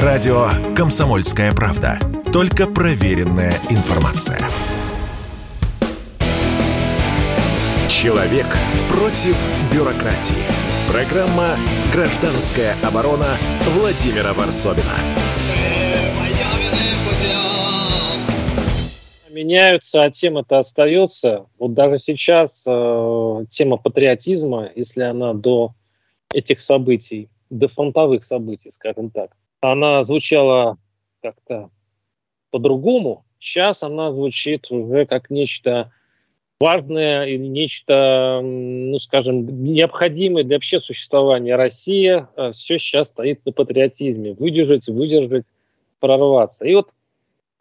Радио «Комсомольская правда». Только проверенная информация. Человек против бюрократии. Программа «Гражданская оборона» Владимира Варсобина. Меняются, а тема-то остается. Вот даже сейчас э, тема патриотизма, если она до этих событий, до фронтовых событий, скажем так, она звучала как-то по-другому. Сейчас она звучит уже как нечто важное или нечто, ну, скажем, необходимое для вообще существования. Россия э, все сейчас стоит на патриотизме. Выдержать, выдержать, прорваться. И вот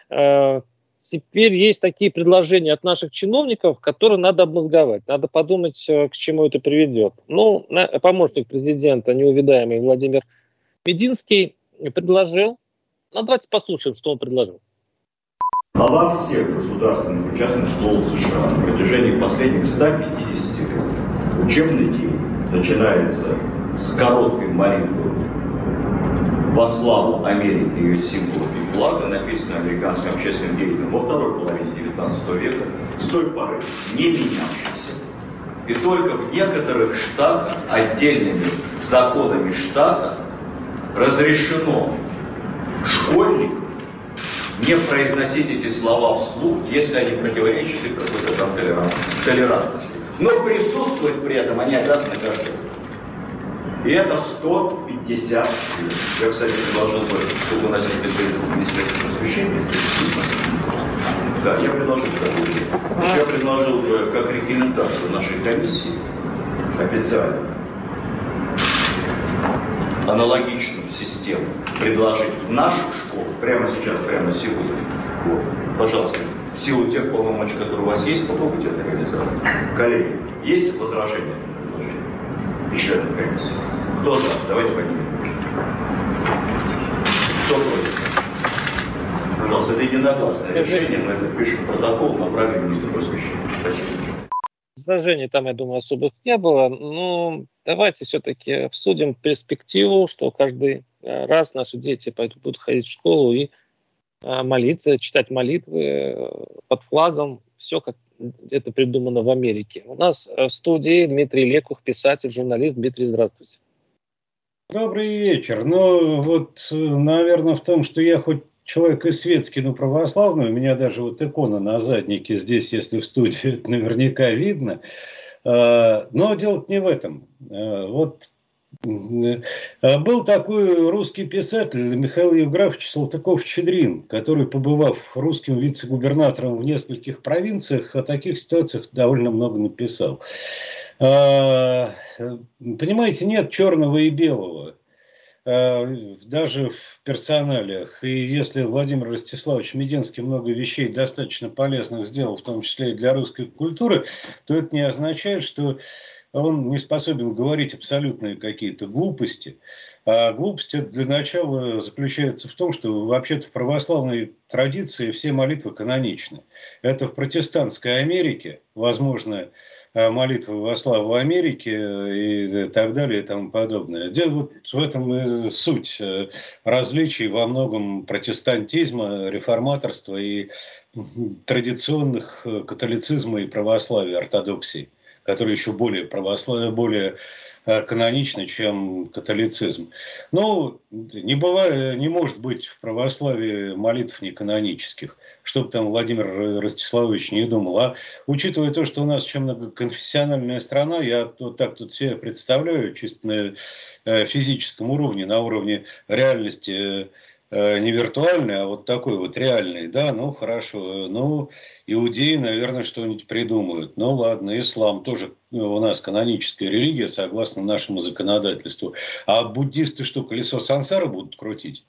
э, теперь есть такие предложения от наших чиновников, которые надо обмозговать. Надо подумать, э, к чему это приведет. Ну, помощник президента, неувидаемый Владимир Мединский, предложил. Ну, давайте послушаем, что он предложил. Глава всех государственных и частных школ США на протяжении последних 150 лет учебный день начинается с короткой молитвы во славу Америки, ее символов и флага, написанной американским общественным деятелем во второй половине 19 века, с той поры не менявшейся. И только в некоторых штатах, отдельными законами штата, разрешено школьник не произносить эти слова вслух, если они противоречат какой-то там толерантности. Но присутствовать при этом они обязаны каждый. И это 150 лет. Я, кстати, предложил бы все выносить в Министерство просвещения, да, я предложил такую. Я предложил бы как рекомендацию нашей комиссии официально аналогичную систему предложить в наших школах прямо сейчас, прямо сегодня. Вот. Пожалуйста, в силу тех полномочий, которые у вас есть, попробуйте это реализовать. Коллеги, есть возражения на предложение? Членов комиссии. Кто за? Давайте поднимем. Кто против? Пожалуйста, это единогласное решение. Мы это пишем протокол, направим министру просвещения. Спасибо. Возражений там, я думаю, особых не было. Но давайте все-таки обсудим перспективу, что каждый э, раз наши дети пойдут, будут ходить в школу и э, молиться, читать молитвы э, под флагом. Все как это придумано в Америке. У нас в студии Дмитрий Лекух, писатель, журналист. Дмитрий, здравствуйте. Добрый вечер. Ну, вот, наверное, в том, что я хоть человек и светский, но православный, у меня даже вот икона на заднике здесь, если в студии, это наверняка видно. А, но дело не в этом. А, вот а, был такой русский писатель Михаил Евграфович Салтыков-Щедрин, который, побывав русским вице-губернатором в нескольких провинциях, о таких ситуациях довольно много написал. Понимаете, нет черного и белого. Э, даже в персоналиях. И если Владимир Ростиславович Мединский много вещей достаточно полезных сделал, в том числе и для русской культуры, то это не означает, что он не способен говорить абсолютные какие-то глупости. А глупость для начала заключается в том, что вообще-то в православной традиции все молитвы каноничны. Это в протестантской Америке, возможно, Э, молитвы во славу Америки и так далее и тому подобное. Где вот в этом и суть э, различий во многом протестантизма, реформаторства и традиционных э, католицизма и православия, ортодоксии, которые еще более православие, более Э, каноничны, чем католицизм. Ну, не, бывает, не может быть в православии молитв не канонических, чтобы там Владимир Ростиславович не думал. А учитывая то, что у нас еще многоконфессиональная страна, я вот так тут себе представляю, чисто на э, физическом уровне, на уровне реальности Э, не виртуальный, а вот такой вот реальный, да, ну хорошо, ну иудеи, наверное, что-нибудь придумают. Ну ладно, ислам тоже у нас каноническая религия, согласно нашему законодательству. А буддисты что, колесо сансара будут крутить?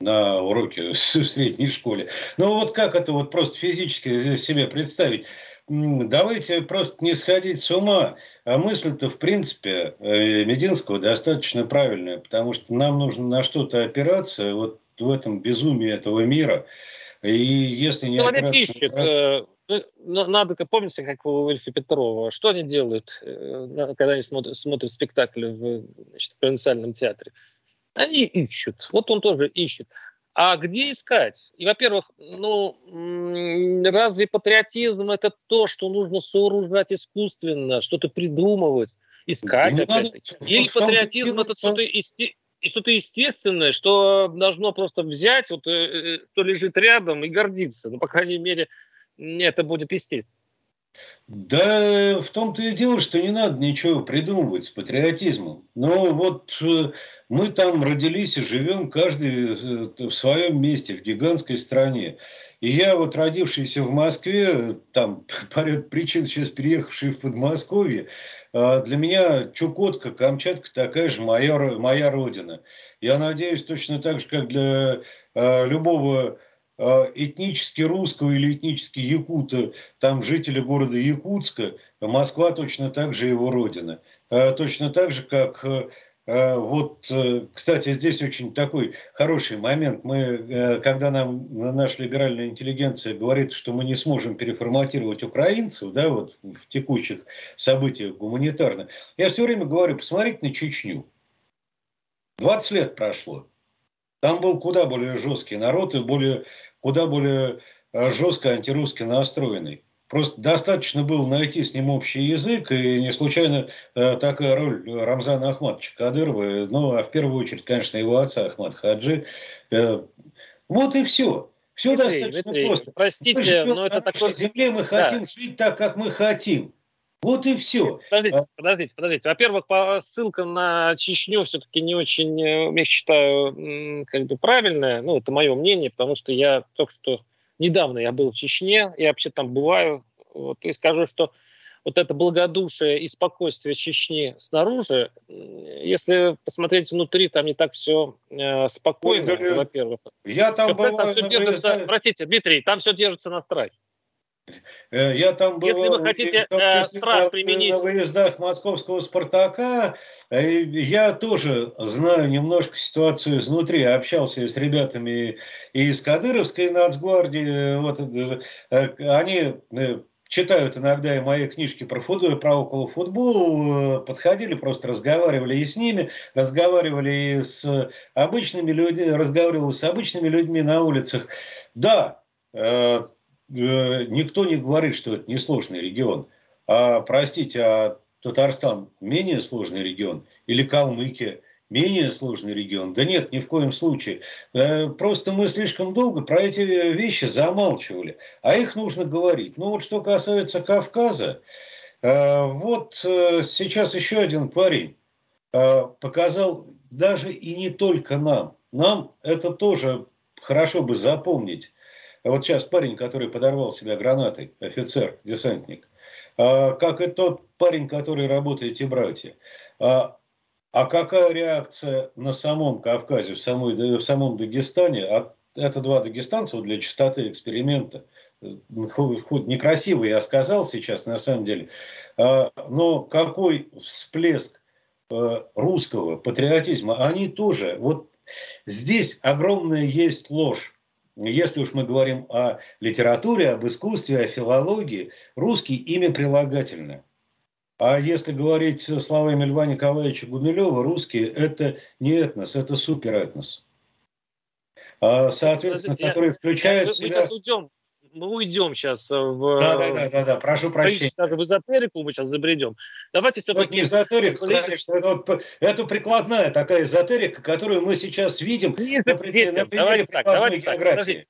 на уроке в средней школе. Ну вот как это вот просто физически себе представить? Давайте просто не сходить с ума. А мысль-то, в принципе, э, Мединского достаточно правильная, потому что нам нужно на что-то опираться вот в этом безумии этого мира. И если не Человек опираться... ищет. Э, ну, надо, помните, как у Ильфа Петрова, что они делают, э, когда они смотрят, смотрят спектакль в значит, провинциальном театре? Они ищут. Вот он тоже ищет. А где искать? И, во-первых, ну, разве патриотизм это то, что нужно сооружать искусственно, что-то придумывать, искать да, опять Или патриотизм это что-то что-то естественное, что должно просто взять, вот, э, что лежит рядом и гордиться. Ну, по крайней мере, это будет естественно. Да в том-то и дело, что не надо ничего придумывать с патриотизмом. Но вот э, мы там родились и живем каждый э, в своем месте, в гигантской стране. И я вот родившийся в Москве, там по ряду причин сейчас переехавший в Подмосковье, а, для меня Чукотка, Камчатка такая же моя, моя родина. Я надеюсь, точно так же, как для любого этнически русского или этнически якута, там жители города Якутска, Москва точно так же его родина. А, точно так же, как а, вот, кстати, здесь очень такой хороший момент. Мы, когда нам наша либеральная интеллигенция говорит, что мы не сможем переформатировать украинцев, да, вот в текущих событиях гуманитарно, я все время говорю, посмотрите на Чечню. 20 лет прошло. Там был куда более жесткий народ и более куда более э, жестко антирусски настроенный. Просто достаточно было найти с ним общий язык, и не случайно э, такая роль Рамзана Ахматовича Кадырова, ну, а в первую очередь, конечно, его отца Ахмад Хаджи. Э, вот и все. Все Дмитрий, достаточно Дмитрий, просто. Простите, но это такое... земле мы хотим да. жить так, как мы хотим. Вот и все. Подождите, подождите, подождите. Во-первых, ссылка на Чечню все-таки не очень, э, я считаю, как бы правильная. Ну, это мое мнение, потому что я только что недавно я был в Чечне, я вообще там бываю, вот, и скажу, что вот это благодушие и спокойствие Чечни снаружи, если посмотреть внутри, там не так все э, спокойно, Ой, да, во-первых. Я там бываю... Там все держится, простите, Дмитрий, там все держится на страхе. Э, я там был, Если вы хотите э, страх применить... на выездах московского «Спартака», э, я тоже знаю немножко ситуацию изнутри. Общался с ребятами из Кадыровской нацгвардии. Вот, они читают иногда и мои книжки про футбол, про около футбол, подходили, просто разговаривали и с ними, разговаривали и с обычными людьми, разговаривали с обычными людьми на улицах. Да, Э, никто не говорит, что это несложный регион. А, простите, а Татарстан менее сложный регион? Или Калмыкия менее сложный регион? Да нет, ни в коем случае. Э, просто мы слишком долго про эти вещи замалчивали. А их нужно говорить. Ну вот что касается Кавказа, э, вот сейчас еще один парень показал даже и не только нам. Нам это тоже хорошо бы запомнить. А вот сейчас парень, который подорвал себя гранатой, офицер, десантник, а, как и тот парень, который работает и братья. А, а какая реакция на самом Кавказе, в, самой, в самом Дагестане? Это два дагестанца для чистоты эксперимента. Хоть некрасиво я сказал сейчас, на самом деле. Но какой всплеск а, русского патриотизма, они тоже. Вот здесь огромная есть ложь. Если уж мы говорим о литературе, об искусстве, о филологии, русский имя прилагательное. А если говорить словами Льва Николаевича Гумилева, русский – это не этнос, это суперэтнос. А, соответственно, Подождите, который включает я, в себя... Мы сейчас уйдем мы уйдем сейчас в... Да, да, да, да, да. прошу прощения. Даже в эзотерику мы сейчас забредем. Давайте все-таки... Это не эзотерика, конечно, это, вот, это прикладная такая эзотерика, которую мы сейчас видим не на, примере, на примере так, давайте географии.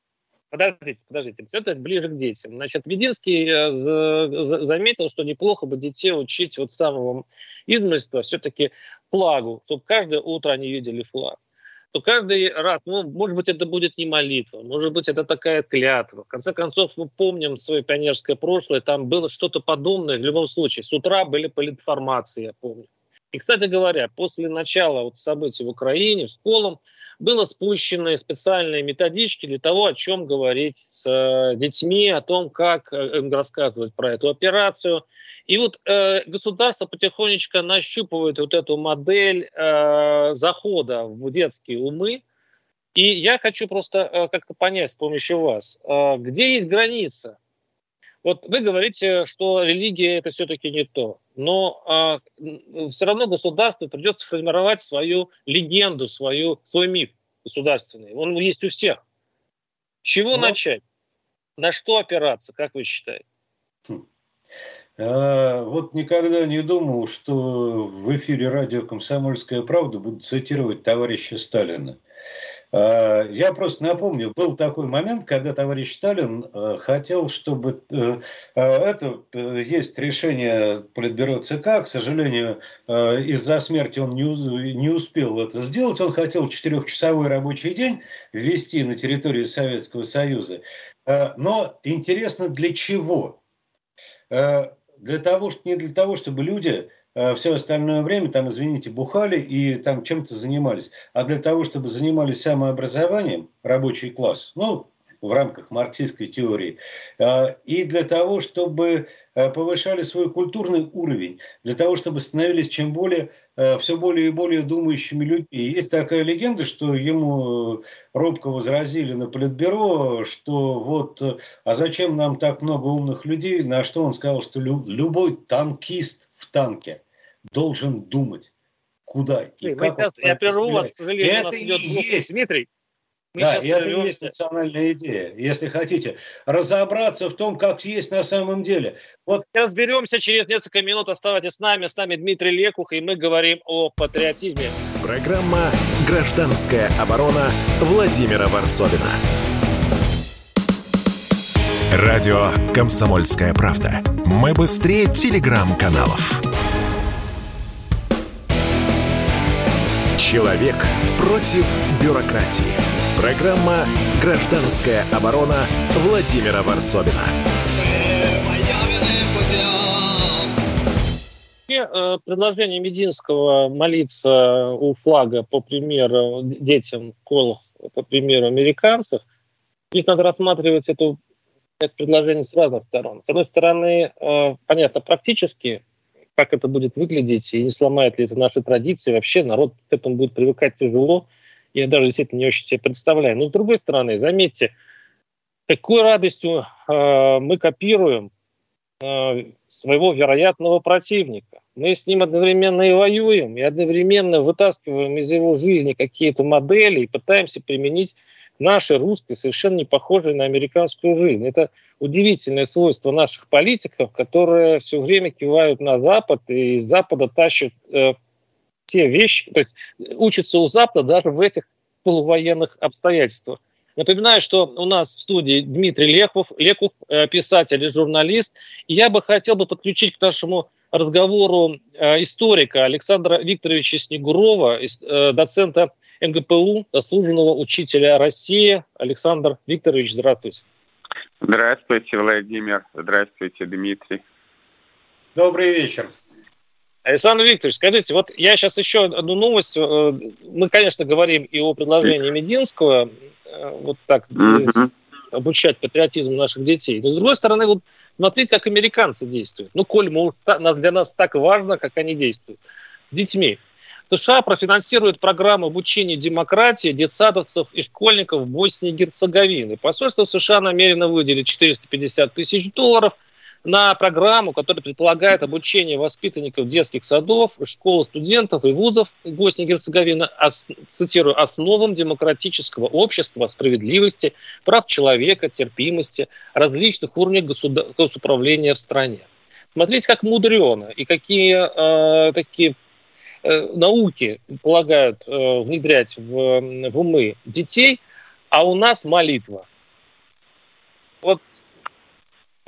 Подождите, подождите, все это ближе к детям. Значит, Вединский э, заметил, что неплохо бы детей учить вот самого измольства все-таки флагу, чтобы каждое утро они видели флаг то каждый раз, ну, может быть, это будет не молитва, может быть, это такая клятва. В конце концов, мы помним свое пионерское прошлое, там было что-то подобное в любом случае. С утра были политформации, я помню. И, кстати говоря, после начала вот событий в Украине, в школам, было спущены специальные методички для того, о чем говорить с э, детьми, о том, как э, рассказывать про эту операцию – и вот э, государство потихонечку нащупывает вот эту модель э, захода в детские умы. И я хочу просто э, как-то понять с помощью вас, э, где есть граница. Вот вы говорите, что религия это все-таки не то. но а, все равно государству придется формировать свою легенду, свою, свой миф государственный. Он есть у всех. С чего ну, начать? На что опираться, как вы считаете? А, вот никогда не думал, что в эфире радио «Комсомольская правда» будут цитировать товарища Сталина. А, я просто напомню, был такой момент, когда товарищ Сталин а, хотел, чтобы... Э, это э, есть решение Политбюро ЦК, к сожалению, из-за смерти он не успел это сделать. Он хотел четырехчасовой рабочий день ввести на территории Советского Союза. Но интересно, для чего? Для того, не для того, чтобы люди Э, все остальное время там, извините, бухали и там чем-то занимались. А для того, чтобы занимались самообразованием, рабочий класс, ну, в рамках марксистской теории, э, и для того, чтобы э, повышали свой культурный уровень, для того, чтобы становились чем более, все более и более думающими людьми. Есть такая легенда, что ему робко возразили на Политбюро, что вот, а зачем нам так много умных людей, на что он сказал, что любой танкист в танке – должен думать, куда и как. Сейчас, я прерву вас, к сожалению, это у нас идет есть. Дмитрий, мы да, и это и есть национальная идея, если хотите. Разобраться в том, как есть на самом деле. Вот. Разберемся через несколько минут. Оставайтесь с нами. С нами Дмитрий Лекух, и мы говорим о патриотизме. Программа «Гражданская оборона» Владимира Варсовина. Радио «Комсомольская правда». Мы быстрее телеграм-каналов. Человек против бюрократии. Программа «Гражданская оборона» Владимира Варсобина. Э, предложение Мединского молиться у флага по примеру детям в по примеру американцев, здесь надо рассматривать эту, это предложение с разных сторон. С одной стороны, э, понятно, практически как это будет выглядеть и не сломает ли это наши традиции. Вообще народ к этому будет привыкать тяжело. Я даже действительно не очень себе представляю. Но с другой стороны, заметьте, какой радостью э, мы копируем э, своего вероятного противника. Мы с ним одновременно и воюем, и одновременно вытаскиваем из его жизни какие-то модели и пытаемся применить наши русские, совершенно не похожие на американскую жизнь. Это удивительное свойство наших политиков, которые все время кивают на Запад и из Запада тащат э, вещи, то есть учатся у Запада даже в этих полувоенных обстоятельствах. Напоминаю, что у нас в студии Дмитрий Леков, Леков, э, писатель и журналист. И я бы хотел бы подключить к нашему разговору э, историка Александра Викторовича Снегурова, э, доцента МГПУ, заслуженного учителя России. Александр Викторович, здравствуйте. Здравствуйте, Владимир. Здравствуйте, Дмитрий. Добрый вечер. Александр Викторович, скажите, вот я сейчас еще одну новость. Э, мы, конечно, говорим и о предложении Мединского, э, вот так mm-hmm. обучать патриотизму наших детей. Но, с другой стороны, вот смотрите, как американцы действуют. Ну, коль, мол, для нас так важно, как они действуют. С детьми. США профинансирует программу обучения демократии детсадовцев и школьников Боснии и Герцеговине. Посольство США намерено выделить 450 тысяч долларов на программу, которая предполагает обучение воспитанников детских садов, школ студентов и вузов Боснии и Герцеговины, цитирую, основам демократического общества, справедливости, прав человека, терпимости, различных уровней госуправления в стране. Смотрите, как мудрено и какие э, такие науки полагают э, внедрять в, в умы детей, а у нас молитва. Вот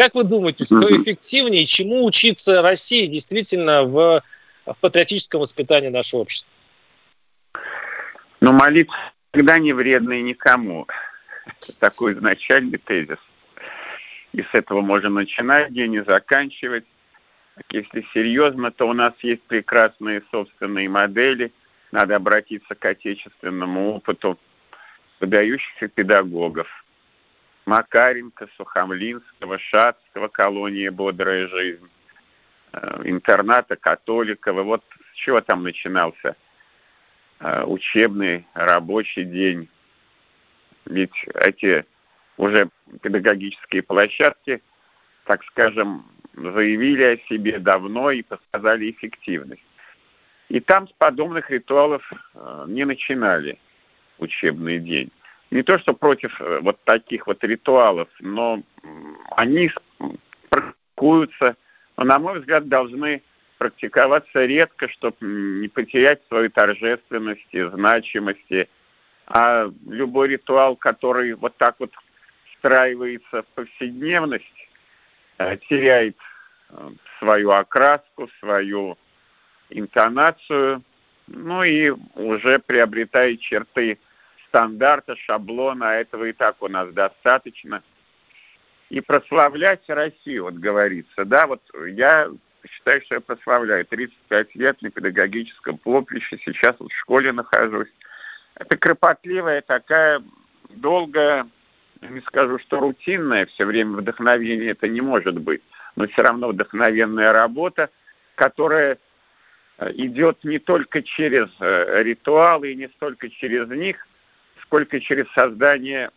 как вы думаете, что эффективнее, чему учиться России действительно в, в патриотическом воспитании нашего общества? Ну, молитва всегда не вредная никому. Такой изначальный тезис. И с этого можно начинать день и заканчивать. Если серьезно, то у нас есть прекрасные собственные модели. Надо обратиться к отечественному опыту выдающихся педагогов. Макаренко, Сухомлинского, Шацкого, колония «Бодрая жизнь», э, интерната Католикова. Вот с чего там начинался э, учебный рабочий день. Ведь эти уже педагогические площадки, так скажем, заявили о себе давно и показали эффективность. И там с подобных ритуалов э, не начинали учебный день. Не то, что против э, вот таких вот ритуалов, но они практикуются, но, на мой взгляд, должны практиковаться редко, чтобы не потерять свою торжественность и значимости. А любой ритуал, который вот так вот встраивается в повседневность, теряет э, свою окраску, свою интонацию, ну и уже приобретает черты стандарта, шаблона, а этого и так у нас достаточно. И прославлять Россию, вот говорится, да, вот я считаю, что я прославляю. 35 лет на педагогическом поприще, сейчас вот в школе нахожусь. Это кропотливая такая долгая не скажу, что рутинное все время вдохновение это не может быть, но все равно вдохновенная работа, которая э, идет не только через э, ритуалы и не столько через них, сколько через создание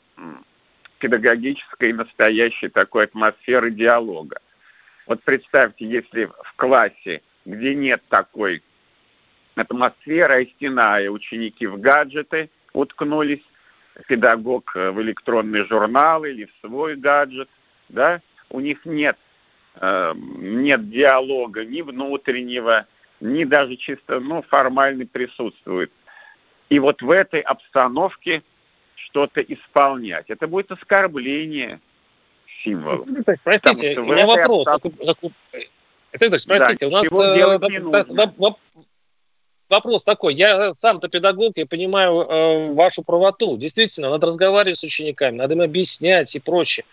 педагогической и настоящей такой атмосферы диалога. Вот представьте, если в классе, где нет такой атмосферы, а стена, и ученики в гаджеты уткнулись, педагог э, в электронный журнал или в свой гаджет, да, у них нет, э, нет диалога ни внутреннего, ни даже чисто, ну, формально присутствует. И вот в этой обстановке что-то исполнять, это будет оскорбление символов. Простите, у меня вопрос. Обстав... Простите, да, у нас э, вопрос такой. Я сам-то педагог, я понимаю э, вашу правоту. Действительно, надо разговаривать с учениками, надо им объяснять и прочее.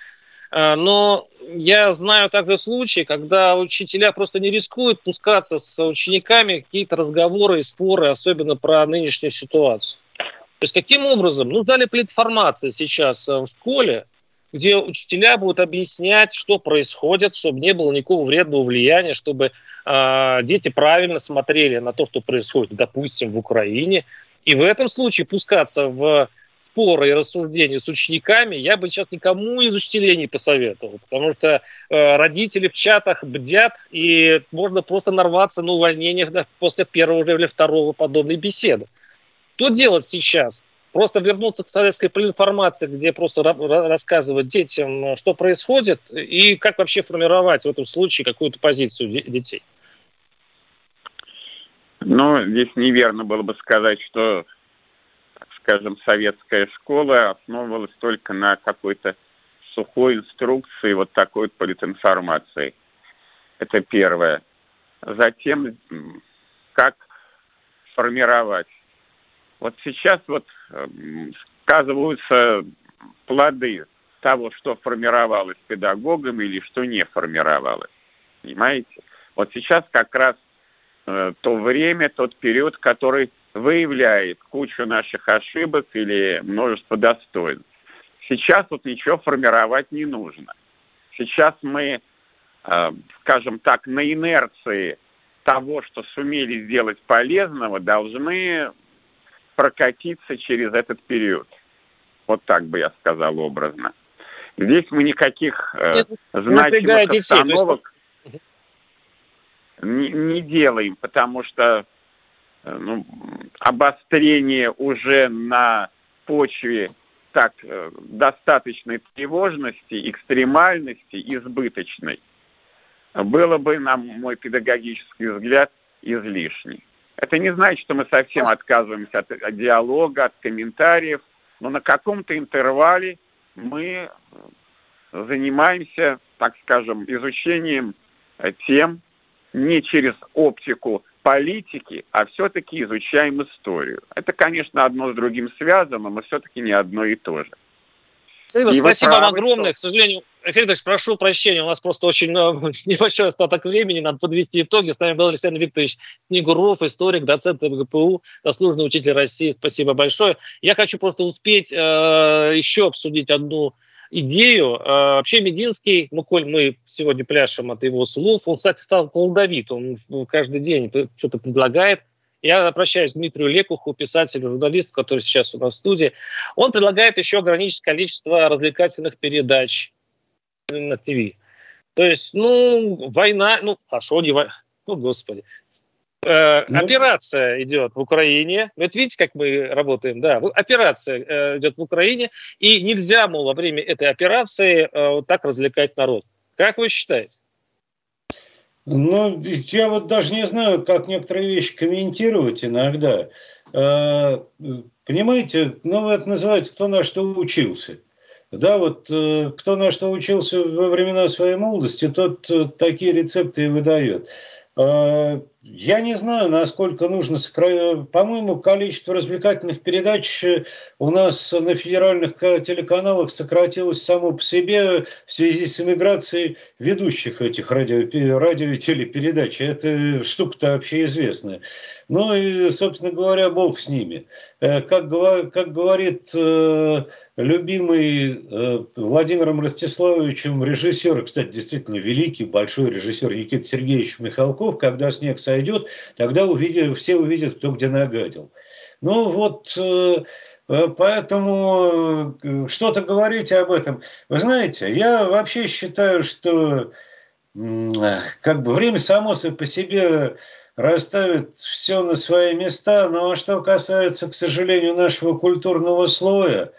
Э, но я знаю также случаи, когда учителя просто не рискуют пускаться с учениками какие-то разговоры и споры, особенно про нынешнюю ситуацию. То есть каким образом? Ну, дали платформация сейчас э, в школе, где учителя будут объяснять, что происходит, чтобы не было никакого вредного влияния, чтобы э, дети правильно смотрели на то, что происходит, допустим, в Украине. И в этом случае пускаться в споры и рассуждения с учениками я бы сейчас никому из учителей не посоветовал, потому что э, родители в чатах бдят, и можно просто нарваться на увольнение да, после первого или второго подобной беседы. Что делать сейчас? Просто вернуться к советской информации, где просто рассказывать детям, что происходит, и как вообще формировать в этом случае какую-то позицию детей? Ну, здесь неверно было бы сказать, что, скажем, советская школа основывалась только на какой-то сухой инструкции, вот такой политинформации. Это первое. Затем, как формировать вот сейчас вот сказываются плоды того, что формировалось педагогами или что не формировалось. Понимаете? Вот сейчас как раз э, то время, тот период, который выявляет кучу наших ошибок или множество достоинств. Сейчас вот ничего формировать не нужно. Сейчас мы, э, скажем так, на инерции того, что сумели сделать полезного, должны прокатиться через этот период. Вот так бы я сказал образно. Здесь мы никаких э, значимых остановок не, не делаем, потому что э, ну, обострение уже на почве так э, достаточной тревожности, экстремальности, избыточной, было бы, на мой педагогический взгляд, излишней. Это не значит, что мы совсем отказываемся от, от диалога, от комментариев, но на каком-то интервале мы занимаемся, так скажем, изучением э, тем не через оптику политики, а все-таки изучаем историю. Это, конечно, одно с другим связано, но все-таки не одно и то же. Александр, спасибо вам огромное. Что... К сожалению, Александр прошу прощения, у нас просто очень ну, небольшой остаток времени, надо подвести итоги. С нами был Александр Викторович Снегуров, историк, доцент МГПУ, заслуженный учитель России. Спасибо большое. Я хочу просто успеть э, еще обсудить одну идею. Э, вообще Мединский, ну, коль мы сегодня пляшем от его слов, он, кстати, стал плодовит. Он каждый день что-то предлагает. Я обращаюсь к Дмитрию Лекуху, писателю, журналисту, который сейчас у нас в студии. Он предлагает еще ограничить количество развлекательных передач на ТВ. То есть, ну, война, ну, хорошо, не война, ну, господи. Э, ну, операция идет в Украине. Вот видите, как мы работаем, да. Операция э, идет в Украине, и нельзя, мол, во время этой операции э, вот так развлекать народ. Как вы считаете? Ну, я вот даже не знаю, как некоторые вещи комментировать иногда. Э, понимаете, ну, это называется «кто на что учился». Да, вот э, кто на что учился во времена своей молодости, тот э, такие рецепты и выдает. Э, я не знаю, насколько нужно сократить. По-моему, количество развлекательных передач у нас на федеральных телеканалах сократилось само по себе в связи с эмиграцией ведущих этих радио, радио и телепередач. Это штука-то вообще известная. Ну и, собственно говоря, бог с ними. Как, как говорит любимый э, Владимиром Ростиславовичем режиссер, кстати, действительно великий, большой режиссер Никита Сергеевич Михалков, когда снег сойдет, тогда увидят, все увидят, кто где нагадил. Ну вот, э, э, поэтому что-то говорить об этом. Вы знаете, я вообще считаю, что как бы время само по себе расставит все на свои места, но что касается, к сожалению, нашего культурного слоя,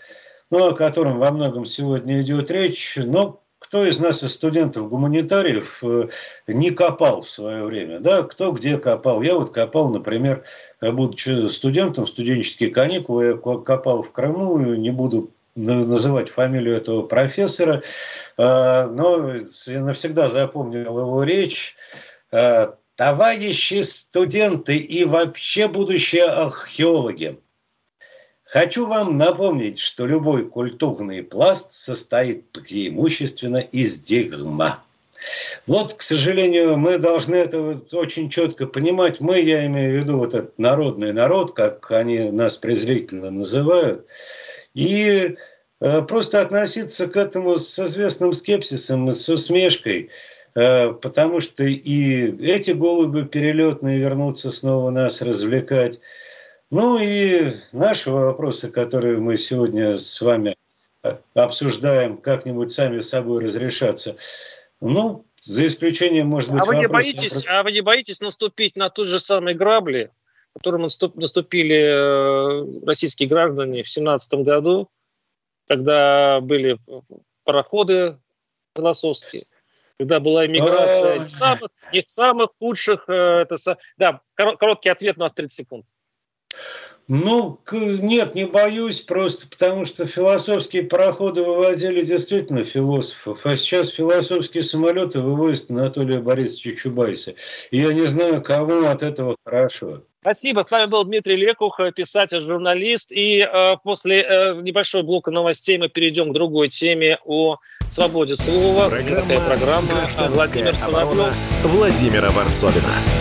ну, о котором во многом сегодня идет речь, но кто из нас, из студентов-гуманитариев, э, не копал в свое время? Да, кто где копал? Я вот копал, например, будучи студентом, студенческие каникулы, я копал в Крыму, не буду называть фамилию этого профессора, э, но я навсегда запомнил его речь. Э, Товарищи студенты и вообще будущие археологи – Хочу вам напомнить, что любой культурный пласт состоит преимущественно из дерьма. Вот, к сожалению, мы должны это вот очень четко понимать. Мы, я имею в виду вот этот народный народ, как они нас презрительно называют, и э, просто относиться к этому с известным скепсисом, с усмешкой, э, потому что и эти голуби перелетные вернутся снова нас развлекать, ну и наши вопросы, которые мы сегодня с вами э, обсуждаем, как-нибудь сами собой разрешаться. Ну, за исключением, может быть, а вы, не боитесь, а вы не боитесь наступить на тот же самый грабли, которым наступили э, российские граждане в 17 году, когда были пароходы философские, когда была иммиграция не самых, не самых худших. Э, это, да, короткий ответ, на 30 секунд. Ну, нет, не боюсь, просто потому что философские пароходы вывозили действительно философов, а сейчас философские самолеты вывозят Анатолия Борисовича Чубайса. И я не знаю, кому от этого хорошо. Спасибо. С вами был Дмитрий Лекух, писатель, журналист. И э, после э, небольшой блока новостей мы перейдем к другой теме о свободе слова. Программа, Такая программа Владимир Соловьев. Владимира Варсовина.